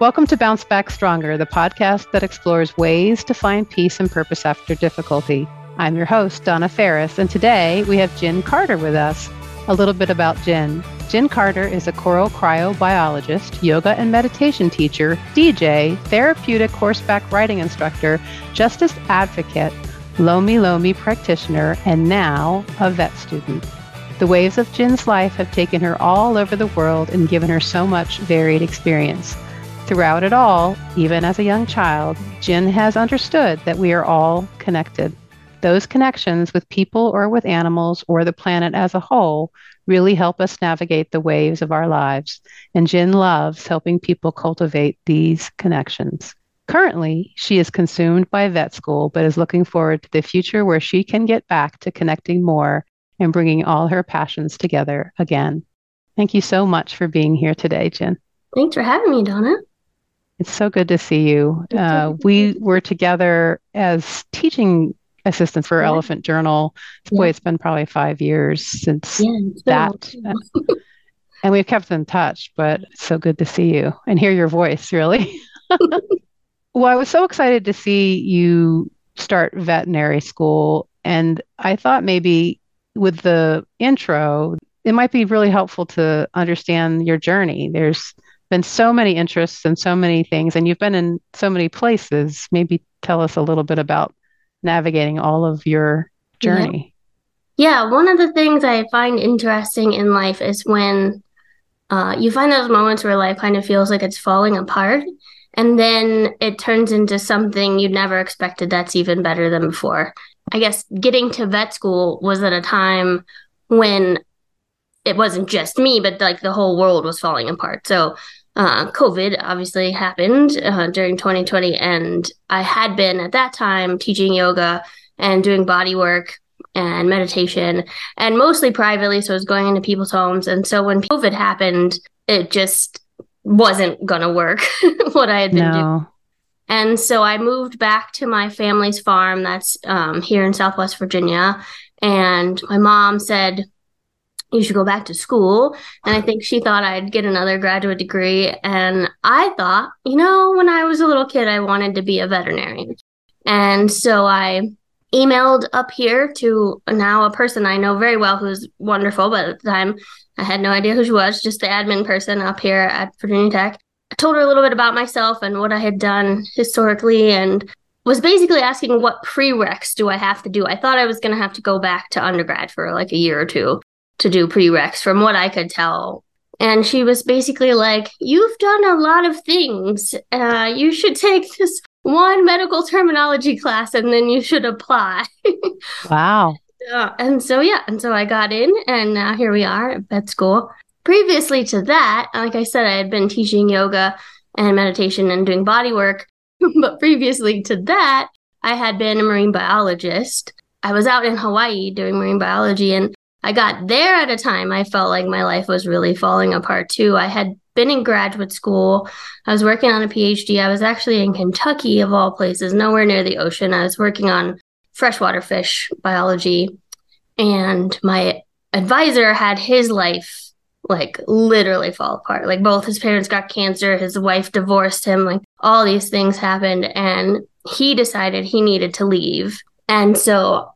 Welcome to Bounce Back Stronger, the podcast that explores ways to find peace and purpose after difficulty. I'm your host, Donna Ferris, and today we have Gin Carter with us. A little bit about Gin. Gin Carter is a coral cryobiologist, yoga and meditation teacher, DJ, therapeutic horseback riding instructor, justice advocate, Lomi Lomi practitioner, and now a vet student. The waves of Gin's life have taken her all over the world and given her so much varied experience. Throughout it all, even as a young child, Gin has understood that we are all connected. Those connections with people or with animals or the planet as a whole really help us navigate the waves of our lives. And Gin loves helping people cultivate these connections. Currently, she is consumed by vet school, but is looking forward to the future where she can get back to connecting more and bringing all her passions together again. Thank you so much for being here today, Gin. Thanks for having me, Donna. It's so good to see you. Uh, we were together as teaching assistants for yeah. Elephant Journal. Boy, yeah. it's been probably five years since yeah, that. and we've kept in touch, but it's so good to see you and hear your voice, really. well, I was so excited to see you start veterinary school. And I thought maybe with the intro, it might be really helpful to understand your journey. There's been so many interests and so many things, and you've been in so many places. Maybe tell us a little bit about navigating all of your journey. Yeah, yeah one of the things I find interesting in life is when uh, you find those moments where life kind of feels like it's falling apart, and then it turns into something you never expected that's even better than before. I guess getting to vet school was at a time when it wasn't just me, but like the whole world was falling apart. So uh, COVID obviously happened uh, during 2020, and I had been at that time teaching yoga and doing body work and meditation, and mostly privately. So I was going into people's homes, and so when COVID happened, it just wasn't gonna work what I had been no. doing. And so I moved back to my family's farm that's um, here in Southwest Virginia. And my mom said, you should go back to school. And I think she thought I'd get another graduate degree. And I thought, you know, when I was a little kid, I wanted to be a veterinarian. And so I emailed up here to now a person I know very well who's wonderful, but at the time I had no idea who she was, just the admin person up here at Virginia Tech. I told her a little bit about myself and what I had done historically and was basically asking what prereqs do I have to do. I thought I was going to have to go back to undergrad for like a year or two to do prereqs from what I could tell. And she was basically like, You've done a lot of things. Uh, you should take this one medical terminology class and then you should apply. wow. Uh, and so, yeah. And so I got in, and now here we are at vet school. Previously to that, like I said, I had been teaching yoga and meditation and doing body work. but previously to that, I had been a marine biologist. I was out in Hawaii doing marine biology, and I got there at a time I felt like my life was really falling apart too. I had been in graduate school. I was working on a PhD. I was actually in Kentucky, of all places, nowhere near the ocean. I was working on freshwater fish biology. And my advisor had his life like literally fall apart. Like both his parents got cancer, his wife divorced him, like all these things happened. And he decided he needed to leave. And so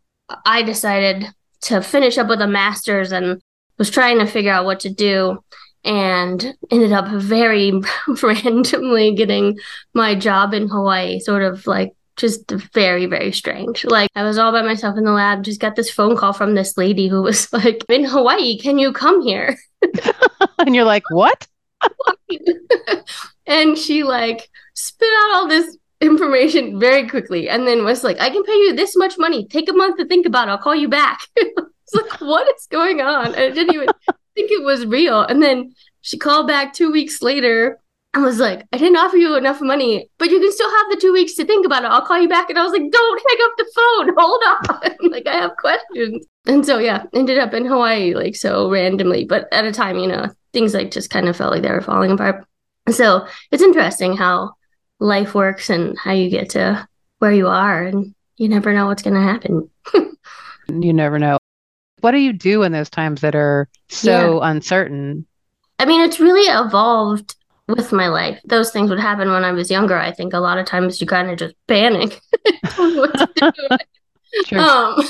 I decided to finish up with a master's and was trying to figure out what to do and ended up very randomly getting my job in Hawaii, sort of like just very, very strange. Like I was all by myself in the lab, just got this phone call from this lady who was like, in Hawaii, can you come here? and you're like, what? and she like spit out all this information very quickly and then was like, I can pay you this much money. Take a month to think about it. I'll call you back. it's like, what is going on? I didn't even think it was real. And then she called back two weeks later and was like, I didn't offer you enough money, but you can still have the two weeks to think about it. I'll call you back. And I was like, don't hang up the phone. Hold on. like, I have questions. And so, yeah, ended up in Hawaii, like, so randomly. But at a time, you know, things like just kind of felt like they were falling apart. So it's interesting how life works and how you get to where you are and you never know what's going to happen you never know what do you do in those times that are so yeah. uncertain i mean it's really evolved with my life. Those things would happen when I was younger. I think a lot of times you kind of just panic. um,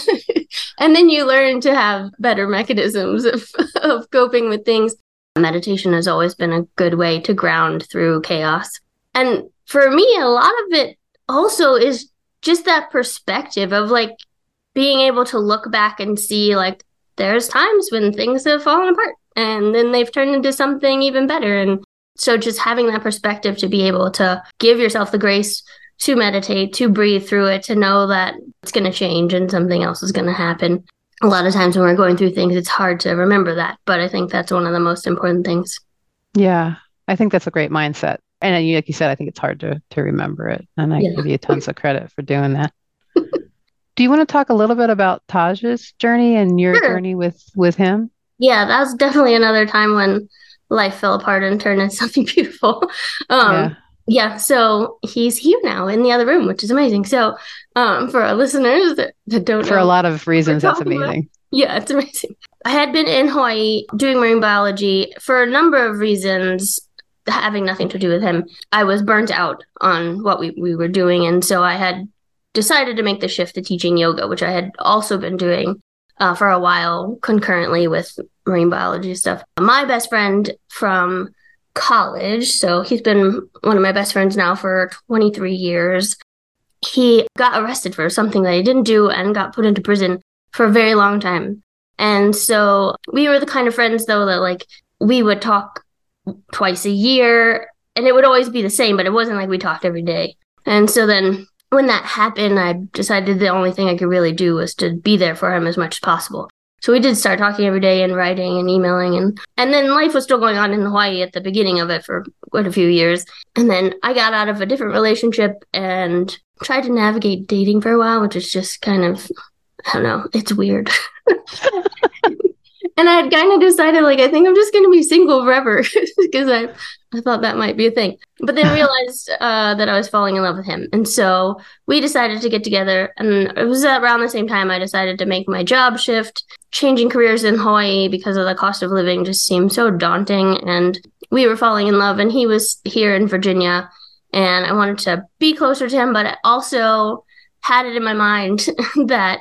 and then you learn to have better mechanisms of, of coping with things. Meditation has always been a good way to ground through chaos. And for me, a lot of it also is just that perspective of like being able to look back and see like there's times when things have fallen apart and then they've turned into something even better. And so just having that perspective to be able to give yourself the grace to meditate to breathe through it to know that it's going to change and something else is going to happen. A lot of times when we're going through things it's hard to remember that but i think that's one of the most important things. Yeah i think that's a great mindset and like you said i think it's hard to to remember it and i yeah. give you tons of credit for doing that do you want to talk a little bit about Taj's journey and your sure. journey with with him? Yeah, that was definitely another time when life fell apart and turned into something beautiful. Um, yeah. yeah, so he's here now in the other room, which is amazing. So, um, for our listeners that, that don't for a lot of reasons, that's amazing. About, yeah, it's amazing. I had been in Hawaii doing marine biology for a number of reasons having nothing to do with him. I was burnt out on what we, we were doing. And so I had decided to make the shift to teaching yoga, which I had also been doing uh, for a while concurrently with marine biology stuff. My best friend from college, so he's been one of my best friends now for 23 years. He got arrested for something that he didn't do and got put into prison for a very long time. And so we were the kind of friends, though, that like we would talk twice a year and it would always be the same, but it wasn't like we talked every day. And so then when that happened, I decided the only thing I could really do was to be there for him as much as possible. So we did start talking every day and writing and emailing and and then life was still going on in Hawaii at the beginning of it for quite a few years. And then I got out of a different relationship and tried to navigate dating for a while, which is just kind of I don't know, it's weird. and I had kind of decided like I think I'm just gonna be single forever because I I thought that might be a thing, but then realized uh, that I was falling in love with him, and so we decided to get together. And it was around the same time I decided to make my job shift. Changing careers in Hawaii because of the cost of living just seemed so daunting, and we were falling in love. And he was here in Virginia, and I wanted to be closer to him, but I also had it in my mind that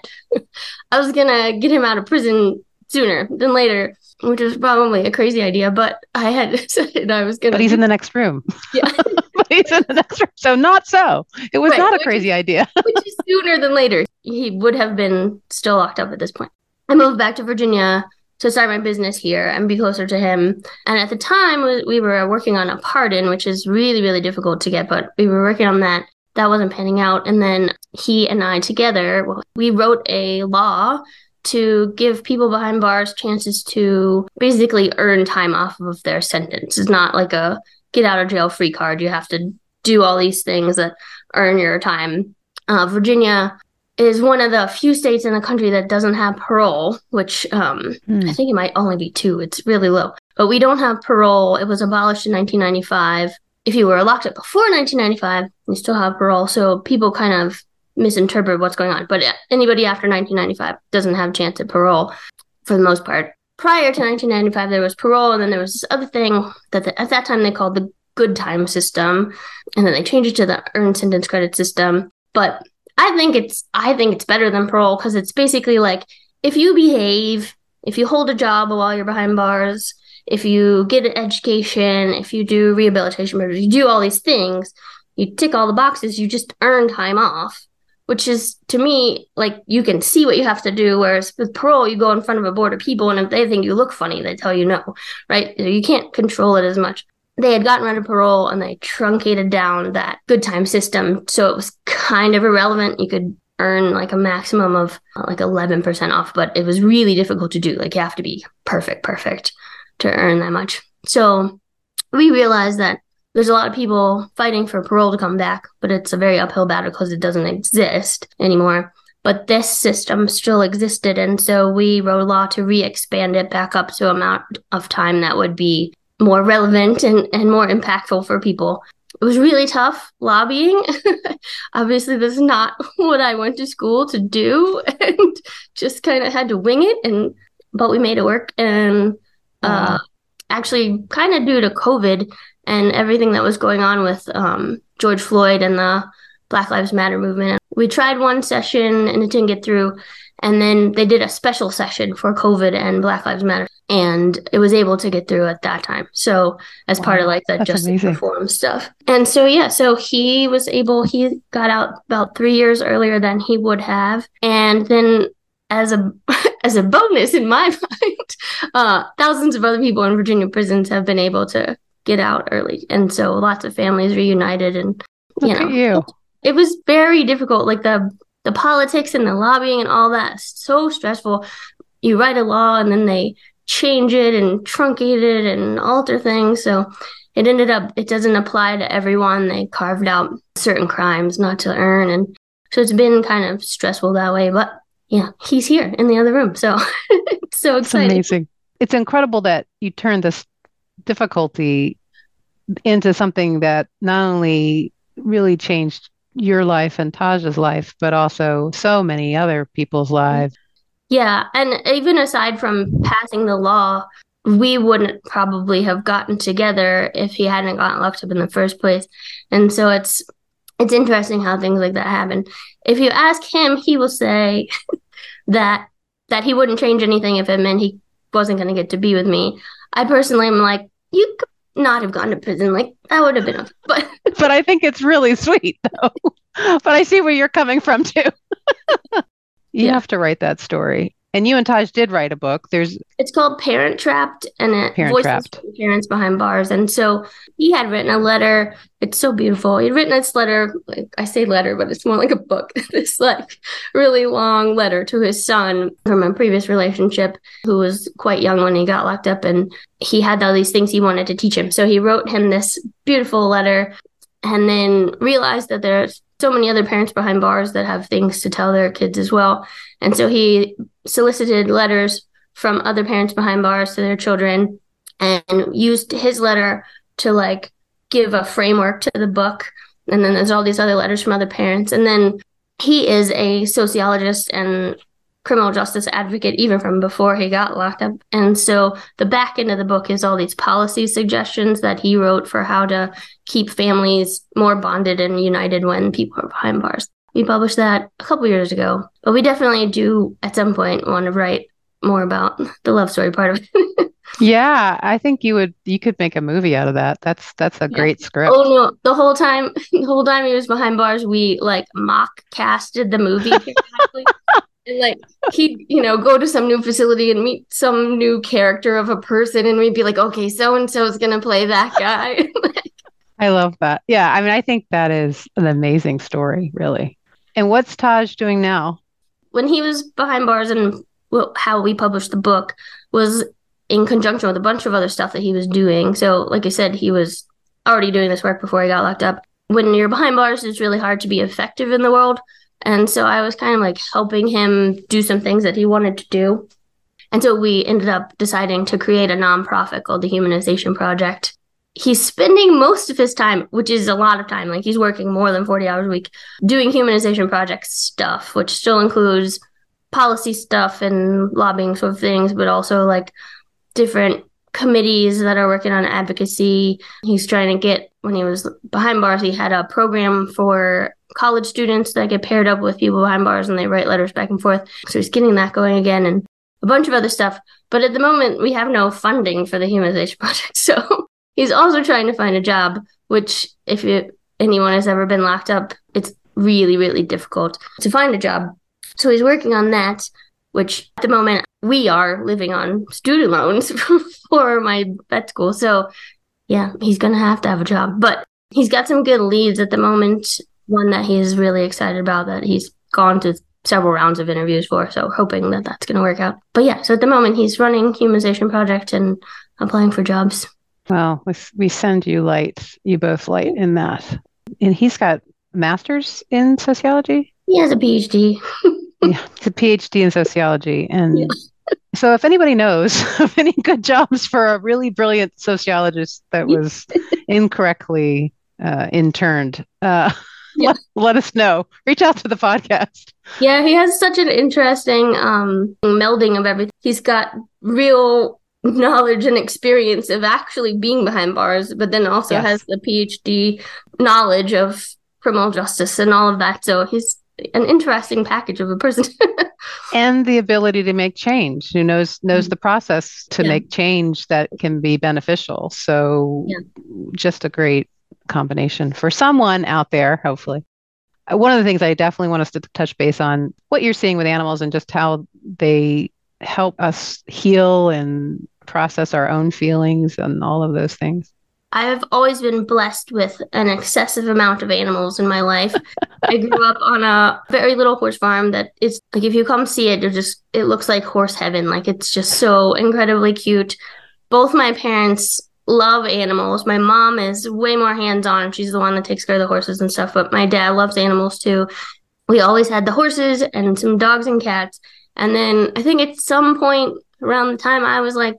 I was gonna get him out of prison sooner than later, which is probably a crazy idea, but I had decided I was going to. But he's in the next room. Yeah. but he's in the next room. So, not so. It was right, not a crazy is, idea. which is sooner than later. He would have been still locked up at this point. I moved back to Virginia to start my business here and be closer to him. And at the time, we were working on a pardon, which is really, really difficult to get, but we were working on that. That wasn't panning out. And then he and I together, we wrote a law to give people behind bars chances to basically earn time off of their sentence. It's not like a get out of jail free card. You have to do all these things that earn your time. Uh, Virginia is one of the few states in the country that doesn't have parole, which um, hmm. I think it might only be two. It's really low. But we don't have parole. It was abolished in 1995. If you were locked up before 1995, you still have parole. So people kind of misinterpret what's going on. But uh, anybody after 1995 doesn't have a chance at parole for the most part. Prior to 1995, there was parole, and then there was this other thing that the, at that time they called the good time system, and then they changed it to the earned sentence credit system. But I think it's I think it's better than parole because it's basically like if you behave, if you hold a job while you're behind bars, if you get an education, if you do rehabilitation, you do all these things, you tick all the boxes, you just earn time off which is to me like you can see what you have to do whereas with parole you go in front of a board of people and if they think you look funny they tell you no right? You can't control it as much. They had gotten rid of parole and they truncated down that good time system so it was kind of irrelevant. You could earn like a maximum of uh, like 11% off but it was really difficult to do. Like you have to be perfect perfect to earn that much. So we realized that there's a lot of people fighting for parole to come back, but it's a very uphill battle because it doesn't exist anymore. But this system still existed, and so we wrote a law to re-expand it back up to amount of time that would be more relevant and, and more impactful for people. It was really tough lobbying. Obviously, this is not what I went to school to do, and just kind of had to wing it. And but we made it work. And uh, actually, kind of due to COVID, and everything that was going on with um, George Floyd and the Black Lives Matter movement. We tried one session and it didn't get through. And then they did a special session for COVID and Black Lives Matter, and it was able to get through at that time. So, as wow, part of like the justice reform stuff. And so, yeah, so he was able, he got out about three years earlier than he would have. And then, as a as a bonus in my mind, uh, thousands of other people in Virginia prisons have been able to get out early, and so lots of families reunited. And you Look know, you. it was very difficult. Like the the politics and the lobbying and all that so stressful. You write a law and then they change it and truncate it and alter things. So it ended up it doesn't apply to everyone. They carved out certain crimes not to earn and so it's been kind of stressful that way. But yeah, he's here in the other room. So it's so exciting. It's amazing. It's incredible that you turned this difficulty into something that not only really changed your life and Taj's life, but also so many other people's lives. Yeah. And even aside from passing the law, we wouldn't probably have gotten together if he hadn't gotten locked up in the first place. And so it's it's interesting how things like that happen. If you ask him, he will say that that he wouldn't change anything if it meant he wasn't going to get to be with me. I personally am like, you could not have gone to prison. Like that would have been, a, but but I think it's really sweet though. but I see where you're coming from too. you yeah. have to write that story. And you and Taj did write a book. There's it's called Parent Trapped, and it Parent voices Trapped. parents behind bars. And so he had written a letter. It's so beautiful. He'd written this letter. Like I say letter, but it's more like a book. this like really long letter to his son from a previous relationship, who was quite young when he got locked up, and he had all these things he wanted to teach him. So he wrote him this beautiful letter, and then realized that there's so many other parents behind bars that have things to tell their kids as well. And so he solicited letters from other parents behind bars to their children and used his letter to like give a framework to the book. And then there's all these other letters from other parents. And then he is a sociologist and criminal justice advocate even from before he got locked up. And so the back end of the book is all these policy suggestions that he wrote for how to keep families more bonded and united when people are behind bars. We published that a couple years ago, but we definitely do at some point want to write more about the love story part of it. yeah, I think you would you could make a movie out of that. That's that's a yeah. great script. Oh no, the whole time the whole time he was behind bars, we like mock casted the movie and like he'd you know go to some new facility and meet some new character of a person and we'd be like okay so and so is gonna play that guy. I love that. Yeah i mean i think that is an amazing story really. And what's taj doing now? When he was behind bars and how we published the book was in conjunction with a bunch of other stuff that he was doing. So like i said he was already doing this work before he got locked up. When you're behind bars it's really hard to be effective in the world and so I was kind of like helping him do some things that he wanted to do. And so we ended up deciding to create a nonprofit called the Humanization Project. He's spending most of his time, which is a lot of time, like he's working more than 40 hours a week, doing Humanization Project stuff, which still includes policy stuff and lobbying sort of things, but also like different committees that are working on advocacy. He's trying to get, when he was behind bars, he had a program for college students that get paired up with people behind bars and they write letters back and forth. So he's getting that going again and a bunch of other stuff. But at the moment, we have no funding for the humanization project. So he's also trying to find a job, which, if it, anyone has ever been locked up, it's really, really difficult to find a job. So he's working on that, which at the moment we are living on student loans for my vet school. So yeah, he's going to have to have a job. But he's got some good leads at the moment one that he's really excited about that he's gone to several rounds of interviews for. So hoping that that's going to work out. But yeah, so at the moment he's running Humanization Project and applying for jobs. Well, we send you light, you both light in that. And he's got masters in sociology. He has a PhD. yeah, it's a PhD in sociology, and. Yeah. So, if anybody knows of any good jobs for a really brilliant sociologist that was incorrectly uh, interned, uh, yeah. let, let us know. Reach out to the podcast. Yeah, he has such an interesting um, melding of everything. He's got real knowledge and experience of actually being behind bars, but then also yes. has the PhD knowledge of criminal justice and all of that. So he's an interesting package of a person. and the ability to make change, who knows knows mm-hmm. the process to yeah. make change that can be beneficial. So yeah. just a great combination for someone out there, hopefully. Uh, one of the things I definitely want us to touch base on what you're seeing with animals and just how they help us heal and process our own feelings and all of those things. I've always been blessed with an excessive amount of animals in my life. I grew up on a very little horse farm that is like if you come see it, you're just it looks like horse heaven. Like it's just so incredibly cute. Both my parents love animals. My mom is way more hands-on. She's the one that takes care of the horses and stuff, but my dad loves animals too. We always had the horses and some dogs and cats. And then I think at some point around the time I was like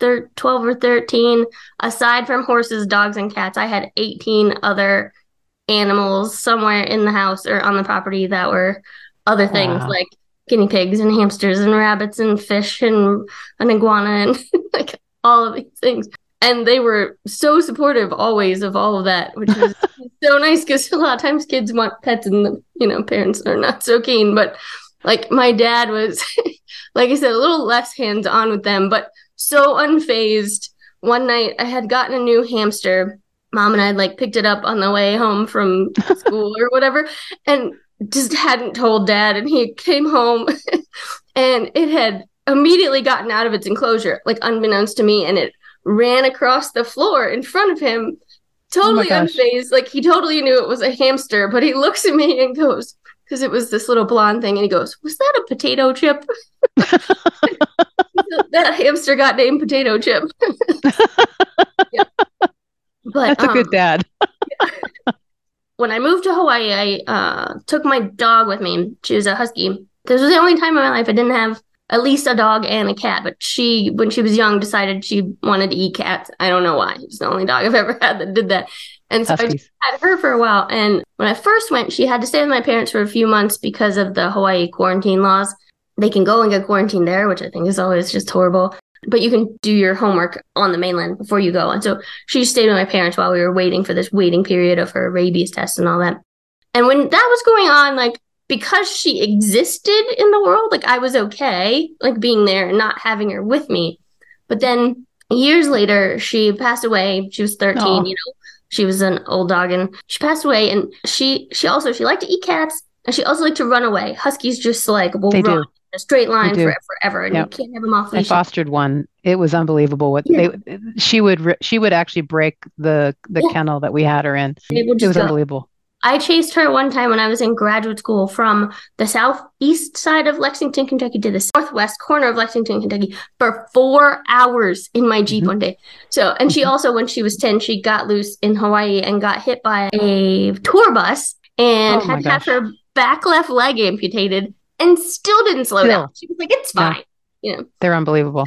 thir- 12 or 13, aside from horses, dogs, and cats, I had 18 other animals somewhere in the house or on the property that were other things wow. like guinea pigs and hamsters and rabbits and fish and an iguana and like all of these things. And they were so supportive always of all of that, which was so nice because a lot of times kids want pets and the you know parents are not so keen. But like my dad was, like I said, a little less hands on with them, but so unfazed. One night I had gotten a new hamster. Mom and I had like picked it up on the way home from school or whatever and just hadn't told dad. And he came home and it had immediately gotten out of its enclosure, like unbeknownst to me, and it ran across the floor in front of him, totally oh unfazed. Like he totally knew it was a hamster, but he looks at me and goes, because it was this little blonde thing, and he goes, Was that a potato chip? that hamster got named Potato Chip. yeah. But that's a um, good dad. when I moved to Hawaii, I uh, took my dog with me. She was a husky. This was the only time in my life I didn't have at least a dog and a cat. But she, when she was young, decided she wanted to eat cats. I don't know why. It's the only dog I've ever had that did that. And so Huskies. I had her for a while. And when I first went, she had to stay with my parents for a few months because of the Hawaii quarantine laws. They can go and get quarantined there, which I think is always just horrible. But you can do your homework on the mainland before you go. And so she stayed with my parents while we were waiting for this waiting period of her rabies test and all that. And when that was going on, like because she existed in the world, like I was okay, like being there and not having her with me. But then years later, she passed away. She was 13, Aww. you know. She was an old dog and she passed away and she she also she liked to eat cats and she also liked to run away. Huskies just like will they run. Do a straight line for, forever, and yep. you can't have them off. I fostered one. It was unbelievable. What yeah. they she would she would actually break the the yeah. kennel that we had her in. It was go. unbelievable. I chased her one time when I was in graduate school from the southeast side of Lexington, Kentucky to the northwest corner of Lexington, Kentucky for four hours in my Jeep mm-hmm. one day. So, and she mm-hmm. also, when she was 10, she got loose in Hawaii and got hit by a tour bus and oh had to have her back left leg amputated and still didn't slow down. She was like, it's fine. Yeah. You know, they're unbelievable.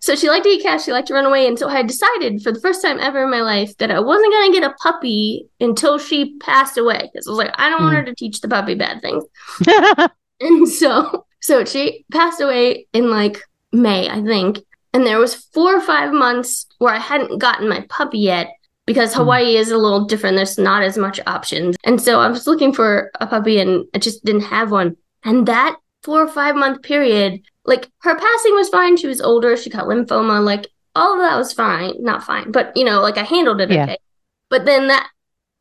So she liked to eat cats. She liked to run away. And so I decided for the first time ever in my life that I wasn't going to get a puppy until she passed away. Because I was like, I don't mm. want hmm. her to teach the puppy bad things. and so, so she passed away in like May, I think. And there was four or five months where I hadn't gotten my puppy yet because hmm. Hawaii is a little different. There's not as much options. And so I was looking for a puppy and I just didn't have one. And that four or five month period, like her passing was fine. She was older. She got lymphoma. Like all of that was fine. Not fine, but you know, like I handled it yeah. okay. But then that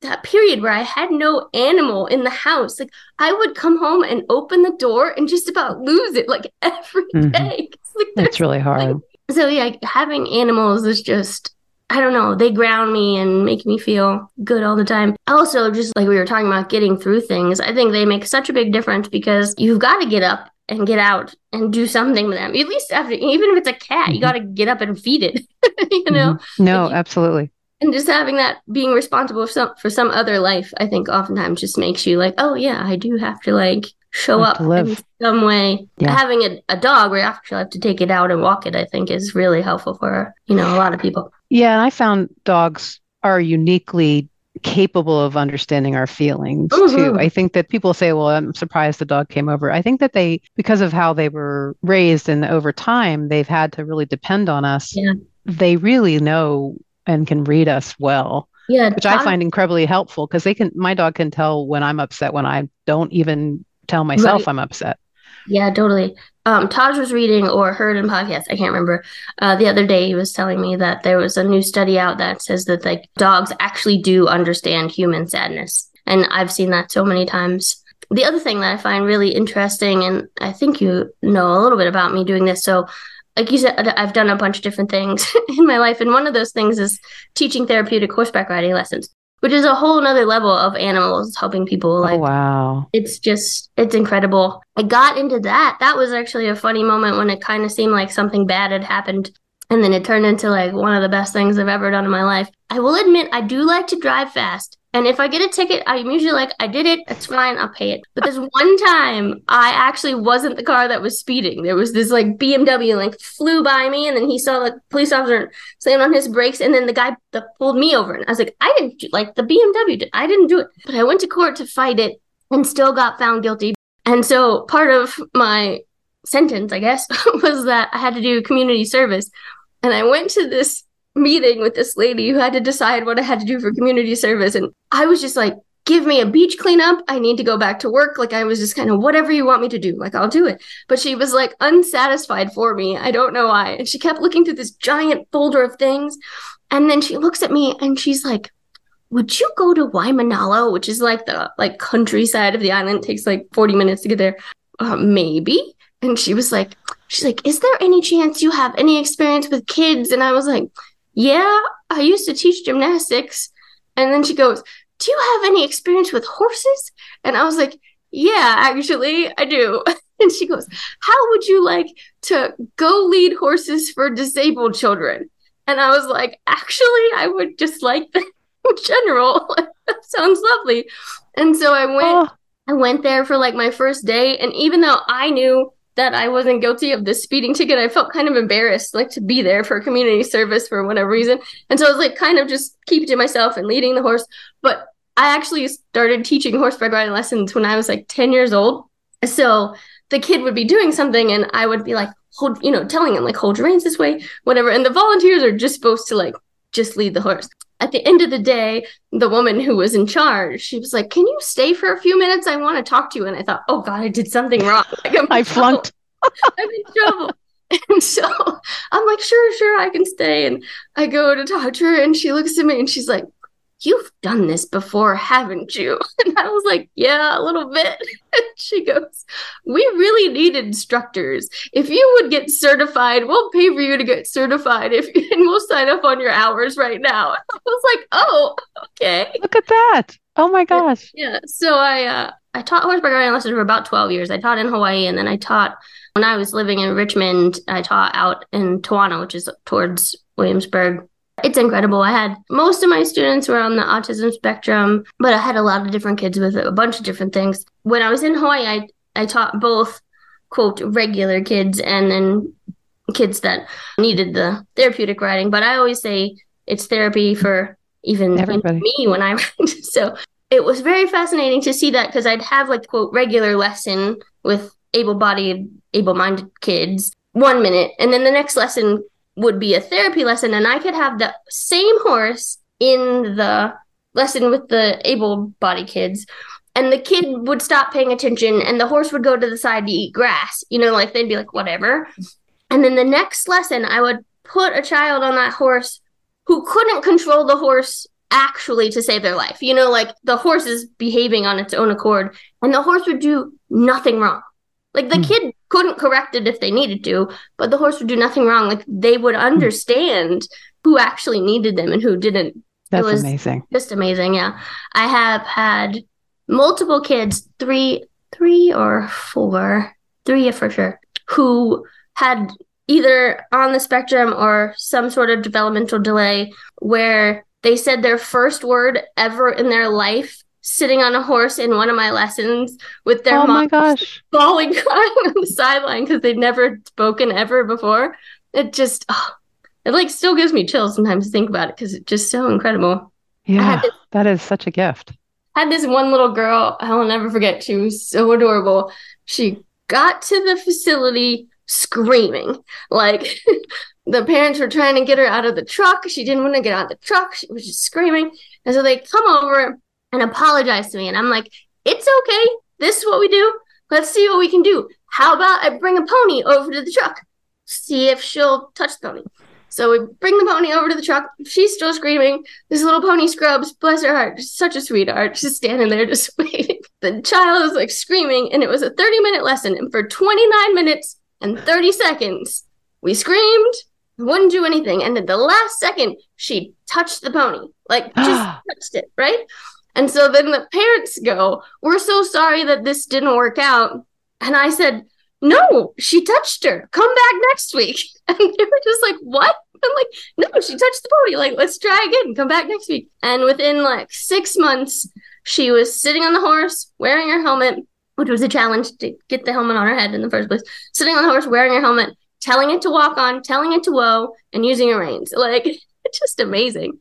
that period where I had no animal in the house, like I would come home and open the door and just about lose it like every mm-hmm. day. Like, That's really hard. Like, so yeah, having animals is just I don't know, they ground me and make me feel good all the time. Also, just like we were talking about getting through things, I think they make such a big difference because you've got to get up and get out and do something with them. At least after, even if it's a cat, mm-hmm. you got to get up and feed it, you know? Mm-hmm. No, like you, absolutely. And just having that being responsible for some, for some other life, I think oftentimes just makes you like, oh, yeah, I do have to like show up in some way. Yeah. Having a, a dog where you actually have to take it out and walk it, I think is really helpful for, you know, a lot of people. Yeah, and I found dogs are uniquely capable of understanding our feelings Mhm. too. I think that people say, well, I'm surprised the dog came over. I think that they, because of how they were raised and over time, they've had to really depend on us. Yeah. They really know and can read us well, Yeah, which I find incredibly helpful because they can, my dog can tell when I'm upset when I don't even tell myself Right. I'm upset. Yeah, totally. Um, Taj was reading or heard in podcast, I can't remember. Uh, the other day he was telling me that there was a new study out that says that like dogs actually do understand human sadness. And I've seen that so many times. The other thing that I find really interesting, and I think you know a little bit about me doing this. So, like you said, I've done a bunch of different things in my life. And one of those things is teaching therapeutic horseback riding lessons, which is a whole nother level of animals helping people oh, like oh, wow. it's just it's incredible. I got into that. That was actually a funny moment when it kind of seemed like something bad had happened and then it turned into like one of the best things i've ever done in my life. I will admit i do like to drive fast and if i get a ticket i'm usually like i did it it's fine i'll pay it but this one time i actually wasn't the car that was speeding there was this like bmw like flew by me and then he saw the police officer slammed on his brakes and then the guy that pulled me over and i was like i didn't do, like the bmw did i didn't do it but i went to court to fight it and still got found guilty. And so part of my sentence, I guess, was that I had to do community service. And I went to this meeting with this lady who had to decide what I had to do for community service. And I was just like, give me a beach cleanup. I need to go back to work. Like I was just kind of whatever you want me to do, like I'll do it. But she was like unsatisfied for me. I don't know why. And she kept looking through this giant folder of things. And then she looks at me and she's like, would you go to Waimanalo, which is like the like countryside of the island? It takes like 40 minutes to get there. Uh, maybe. And she was like, she's like, is there any chance you have any experience with kids? And I was like, yeah, I used to teach gymnastics. And then she goes, do you have any experience with horses? And I was like, yeah, actually, I do. And she goes, how would you like to go lead horses for disabled children? And I was like, actually, I would just like that in general. that sounds lovely. And so I went Oh, I went there for like my first day and even though I knew that I wasn't guilty of this speeding ticket, I felt kind of embarrassed like to be there for community service for whatever reason. And so I was like kind of just keeping to myself and leading the horse. But I actually started teaching horseback riding lessons when I was like 10 years old. So the kid would be doing something and I would be like, hold, you know, telling him like, hold your reins this way, whatever. And the volunteers are just supposed to like just lead the horse. At the end of the day, the woman who was in charge, she was like, Can you stay for a few minutes? I want to talk to you. And I thought, Oh God, I did something wrong. Like, I'm I flunked. I'm in trouble. And so I'm like, Sure, sure, I can stay. And I go to talk to her, and she looks at me and she's like, You've done this before, haven't you? And I was like, Yeah, a little bit. And she goes, We really need instructors. If you would get certified, we'll pay for you to get certified if and we'll sign up on your hours right now. I was like, Oh, okay. Look at that. Oh my gosh. Yeah. So I uh I taught horseback riding lessons for about 12 years. I taught in Hawaii and then I taught when I was living in Richmond, I taught out in Toano, which is towards Williamsburg. It's incredible. I had most of my students were on the autism spectrum, but I had a lot of different kids with a bunch of different things. When I was in Hawaii, I I taught both quote regular kids and then kids that needed the therapeutic riding, but I always say it's therapy for even Everybody. me when I ride. So it was very fascinating to see that because I'd have like quote regular lesson with able-bodied, able-minded kids one minute, and then the next lesson would be a therapy lesson, and I could have the same horse in the lesson with the able-bodied kids. And the kid would stop paying attention, and the horse would go to the side to eat grass. You know, like they'd be like, whatever. And then the next lesson, I would put a child on that horse who couldn't control the horse actually to save their life. You know, like the horse is behaving on its own accord, and the horse would do nothing wrong. Like the Hmm. kid couldn't correct it if they needed to, but the horse would do nothing wrong. Like they would understand who actually needed them and who didn't. That's amazing. Just amazing, yeah. I have had multiple kids, three, three or four, three for sure, who had either on the spectrum or some sort of developmental delay where they said their first word ever in their life sitting on a horse in one of my lessons with their oh mom my gosh. bawling crying on the sideline because they'd never spoken ever before it just oh, it like still gives me chills sometimes to think about it because it's just so incredible Yeah, this, that is such a gift. I had this one little girl, I will never forget. She was so adorable. She got to the facility screaming. Like the parents were trying to get her out of the truck. She didn't want to get out of the truck. She was just screaming. And so they come over and apologize to me. And I'm like, it's okay. This is what we do. Let's see what we can do. How about I bring a pony over to the truck? See if she'll touch the pony. So we bring the pony over to the truck. She's still screaming. This little pony scrubs, bless her heart, such a sweetheart, just standing there just waiting. The child was like screaming, and it was a 30 minute lesson. And for 29 minutes and 30 seconds, we screamed, wouldn't do anything. And at the last second, she touched the pony, like just touched it, right? And so then the parents go, We're so sorry that this didn't work out. And I said, No, she touched her. Come back next week. And they were just like, What? I'm like, no, she touched the pony. Like, let's try again. Come back next week. And within like six months, she was sitting on the horse, wearing her helmet, which was a challenge to get the helmet on her head in the first place. Sitting on the horse, wearing her helmet, telling it to walk on, telling it to whoa, and using her reins. Like, it's just amazing.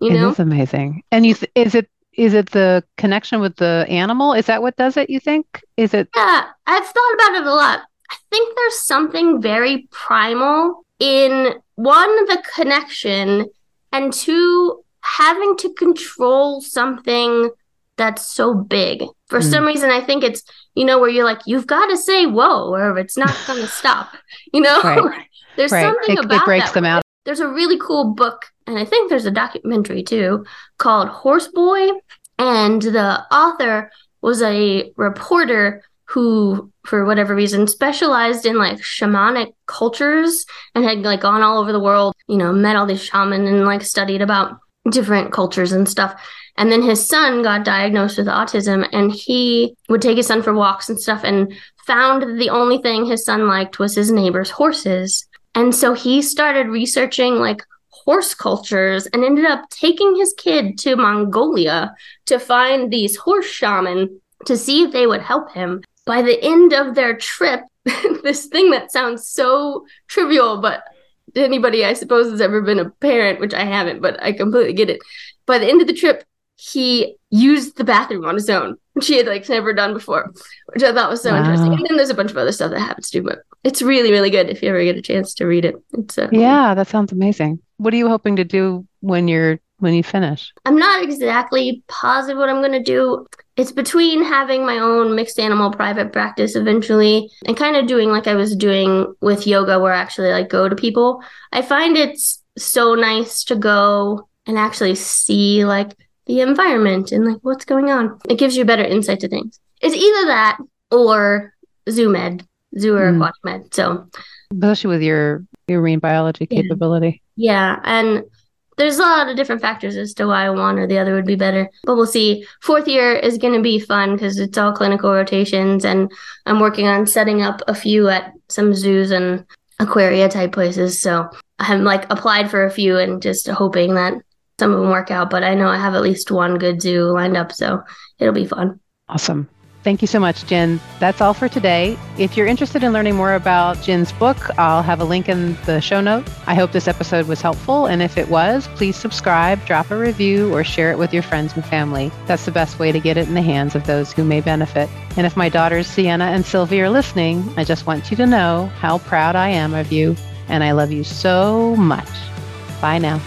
You know, it is amazing. And you, th- is it is it the connection with the animal? Is that what does it? You think? Is it? Yeah, I've thought about it a lot. I think there's something very primal in one, the connection, and two, having to control something that's so big. For mm. some reason, I think it's, you know, where you're like, you've got to say whoa, or it's not going to stop, you know? Right. there's right. something it, about it breaks that. them out. There's a really cool book, and I think there's a documentary too, called Horse Boy. And the author was a reporter who for whatever reason specialized in like shamanic cultures and had like gone all over the world you know met all these shamans and like studied about different cultures and stuff and then his son got diagnosed with autism and he would take his son for walks and stuff and found that the only thing his son liked was his neighbor's horses and so he started researching like horse cultures and ended up taking his kid to Mongolia to find these horse shaman to see if they would help him by the end of their trip, this thing that sounds so trivial, but anybody I suppose has ever been a parent, which I haven't, but I completely get it. By the end of the trip, he used the bathroom on his own, which he had like never done before, which I thought was so wow. interesting. And then there's a bunch of other stuff that happens too, but it's really, really good if you ever get a chance to read it. It's uh, yeah, that sounds amazing. What are you hoping to do when you're when you finish? I'm not exactly positive what I'm going to do it's between having my own mixed animal private practice eventually and kind of doing like I was doing with yoga where I actually like go to people. I find it's so nice to go and actually see like the environment and like what's going on. It gives you better insight to things. It's either that or zoo med, zoo or mm. aquatic med. So especially with your your marine biology capability. Yeah. And there's a lot of different factors as to why one or the other would be better, but we'll see. Fourth year is going to be fun because it's all clinical rotations, and I'm working on setting up a few at some zoos and aquaria type places. So I'm like applied for a few and just hoping that some of them work out. But I know I have at least one good zoo lined up, so it'll be fun. Awesome. Thank you so much, Gin. That's all for today. If you're interested in learning more about Gin's book, I'll have a link in the show note. I hope this episode was helpful. And if it was, please subscribe, drop a review, or share it with your friends and family. That's the best way to get it in the hands of those who may benefit. And if my daughters, Sienna and Sylvie, are listening, I just want you to know how proud I am of you. And I love you so much. Bye now.